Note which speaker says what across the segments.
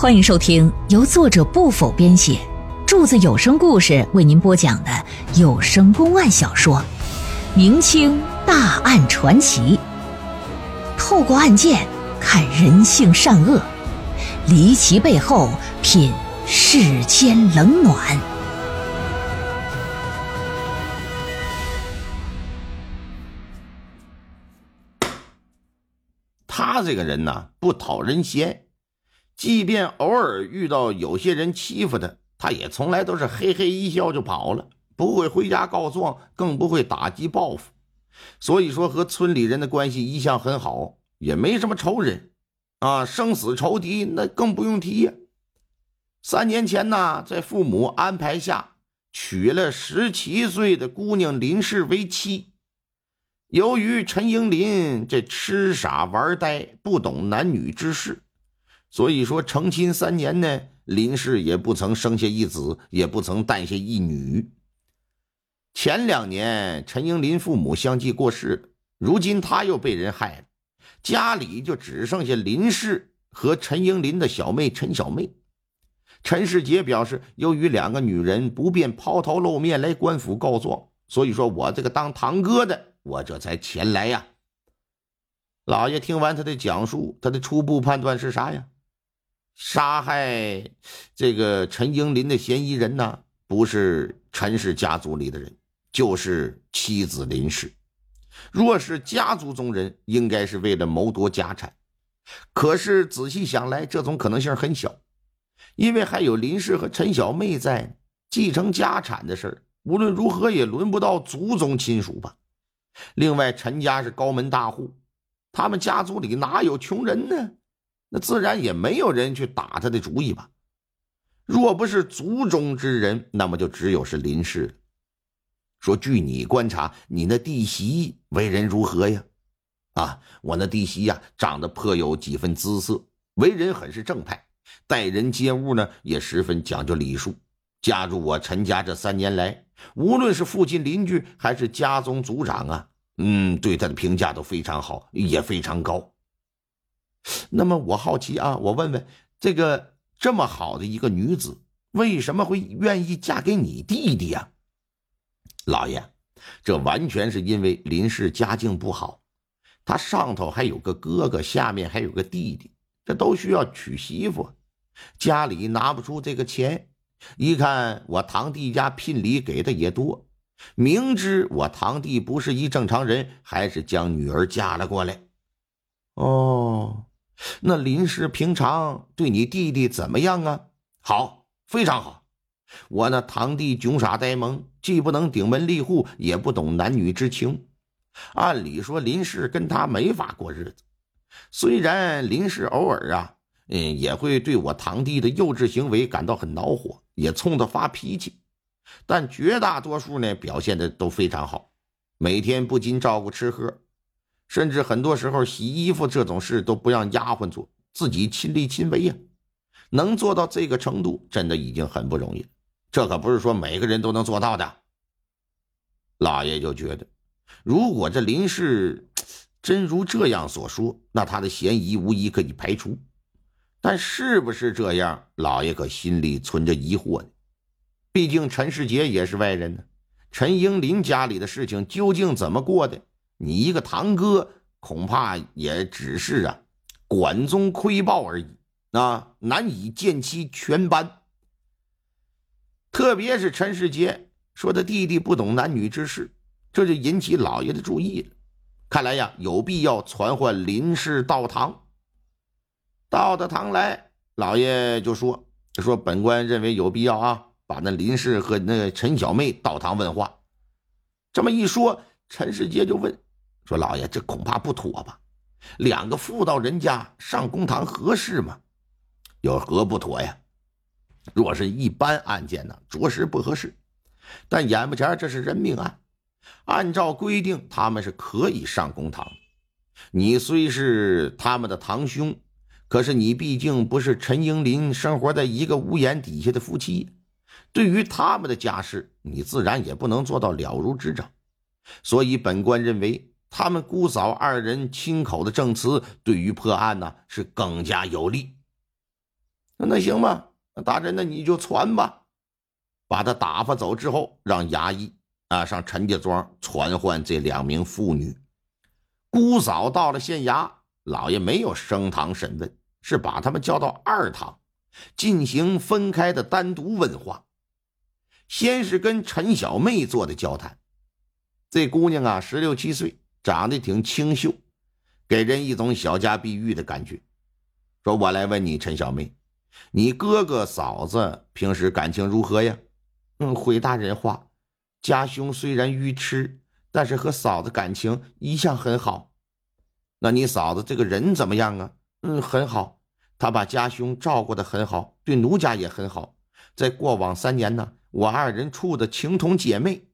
Speaker 1: 欢迎收听由作者不否编写，柱子有声故事为您播讲的有声公案小说《明清大案传奇》，透过案件看人性善恶，离奇背后品世间冷暖。
Speaker 2: 他这个人呢，不讨人嫌。即便偶尔遇到有些人欺负他，他也从来都是嘿嘿一笑就跑了，不会回家告状，更不会打击报复。所以说，和村里人的关系一向很好，也没什么仇人，啊，生死仇敌那更不用提呀。三年前呢，在父母安排下，娶了十七岁的姑娘林氏为妻。由于陈英林这痴傻玩呆，不懂男女之事。所以说，成亲三年呢，林氏也不曾生下一子，也不曾诞下一女。前两年，陈英林父母相继过世，如今他又被人害了，家里就只剩下林氏和陈英林的小妹陈小妹。陈世杰表示，由于两个女人不便抛头露面来官府告状，所以说我这个当堂哥的，我这才前来呀。老爷听完他的讲述，他的初步判断是啥呀？杀害这个陈英林的嫌疑人呢，不是陈氏家族里的人，就是妻子林氏。若是家族中人，应该是为了谋夺家产。可是仔细想来，这种可能性很小，因为还有林氏和陈小妹在继承家产的事无论如何也轮不到族中亲属吧。另外，陈家是高门大户，他们家族里哪有穷人呢？那自然也没有人去打他的主意吧。若不是族中之人，那么就只有是林氏。说，据你观察，你那弟媳为人如何呀？啊，我那弟媳呀，长得颇有几分姿色，为人很是正派，待人接物呢也十分讲究礼数。加入我陈家这三年来，无论是附近邻居还是家中族长啊，嗯，对他的评价都非常好，也非常高。那么我好奇啊，我问问这个这么好的一个女子，为什么会愿意嫁给你弟弟呀？老爷，这完全是因为林氏家境不好，他上头还有个哥哥，下面还有个弟弟，这都需要娶媳妇，家里拿不出这个钱。一看我堂弟家聘礼给的也多，明知我堂弟不是一正常人，还是将女儿嫁了过来。哦。那林氏平常对你弟弟怎么样啊？好，非常好。我那堂弟穷傻呆萌，既不能顶门立户，也不懂男女之情。按理说，林氏跟他没法过日子。虽然林氏偶尔啊，嗯，也会对我堂弟的幼稚行为感到很恼火，也冲他发脾气，但绝大多数呢，表现的都非常好，每天不仅照顾吃喝。甚至很多时候洗衣服这种事都不让丫鬟做，自己亲力亲为呀。能做到这个程度，真的已经很不容易了。这可不是说每个人都能做到的。老爷就觉得，如果这林氏真如这样所说，那他的嫌疑无疑可以排除。但是不是这样，老爷可心里存着疑惑呢。毕竟陈世杰也是外人呢，陈英林家里的事情究竟怎么过的？你一个堂哥，恐怕也只是啊，管中窥豹而已啊，难以见其全班。特别是陈世杰说他弟弟不懂男女之事，这就引起老爷的注意了。看来呀，有必要传唤林氏到堂。到的堂来，老爷就说：“说本官认为有必要啊，把那林氏和那陈小妹到堂问话。”这么一说，陈世杰就问。说老爷，这恐怕不妥吧？两个妇道人家上公堂合适吗？有何不妥呀？若是一般案件呢，着实不合适。但眼不前这是人命案，按照规定，他们是可以上公堂。你虽是他们的堂兄，可是你毕竟不是陈英林生活在一个屋檐底下的夫妻，对于他们的家事，你自然也不能做到了如指掌。所以本官认为。他们姑嫂二人亲口的证词，对于破案呢是更加有利。那行吧，那大人，那你就传吧。把他打发走之后，让衙役啊上陈家庄传唤这两名妇女。姑嫂到了县衙，老爷没有升堂审问，是把他们叫到二堂，进行分开的单独问话。先是跟陈小妹做的交谈。这姑娘啊，十六七岁，长得挺清秀，给人一种小家碧玉的感觉。说我来问你，陈小妹，你哥哥嫂子平时感情如何呀？
Speaker 1: 嗯，回大人话，家兄虽然愚痴，但是和嫂子感情一向很好。
Speaker 2: 那你嫂子这个人怎么样啊？
Speaker 1: 嗯，很好，她把家兄照顾的很好，对奴家也很好。在过往三年呢，我二人处的情同姐妹。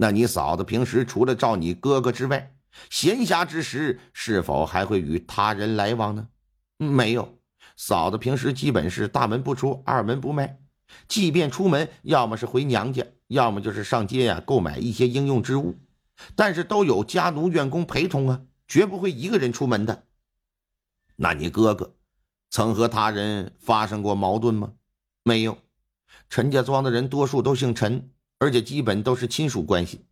Speaker 2: 那你嫂子平时除了照你哥哥之外，闲暇之时是否还会与他人来往呢？
Speaker 1: 没有，嫂子平时基本是大门不出，二门不迈。即便出门，要么是回娘家，要么就是上街呀购买一些应用之物，但是都有家奴院工陪同啊，绝不会一个人出门的。
Speaker 2: 那你哥哥曾和他人发生过矛盾吗？
Speaker 1: 没有，陈家庄的人多数都姓陈。而且基本都是亲属关系，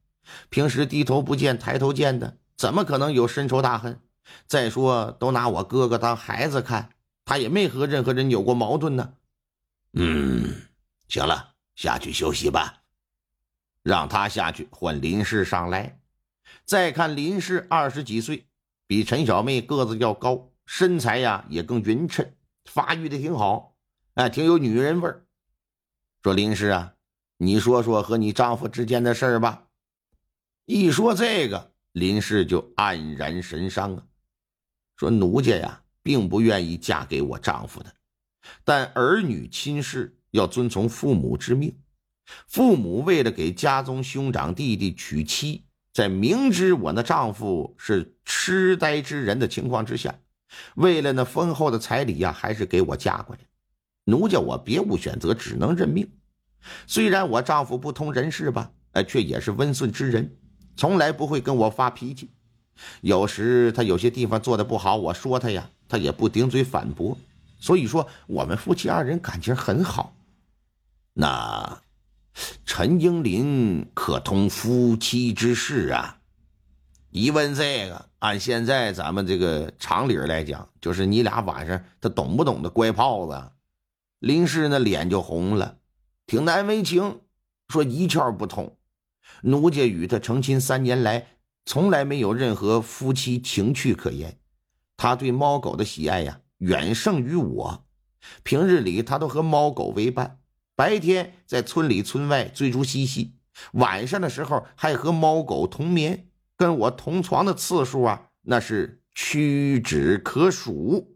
Speaker 1: 平时低头不见抬头见的，怎么可能有深仇大恨？再说，都拿我哥哥当孩子看，他也没和任何人有过矛盾呢。
Speaker 2: 嗯，行了，下去休息吧，让他下去换林氏上来。再看林氏二十几岁，比陈小妹个子要高，身材呀也更匀称，发育的挺好，哎，挺有女人味儿。说林氏啊。你说说和你丈夫之间的事儿吧。一说这个，林氏就黯然神伤啊，说奴家呀，并不愿意嫁给我丈夫的，但儿女亲事要遵从父母之命。父母为了给家中兄长弟弟娶妻，在明知我那丈夫是痴呆之人的情况之下，为了那丰厚的彩礼呀，还是给我嫁过来。奴家我别无选择，只能认命。虽然我丈夫不通人事吧，哎，却也是温顺之人，从来不会跟我发脾气。有时他有些地方做的不好，我说他呀，他也不顶嘴反驳。所以说，我们夫妻二人感情很好。那陈英林可通夫妻之事啊？一问这个，按现在咱们这个常理来讲，就是你俩晚上他懂不懂得乖炮子？林氏那脸就红了。挺难为情，说一窍不通。奴家与他成亲三年来，从来没有任何夫妻情趣可言。他对猫狗的喜爱呀，远胜于我。平日里他都和猫狗为伴，白天在村里村外追逐嬉戏，晚上的时候还和猫狗同眠，跟我同床的次数啊，那是屈指可数。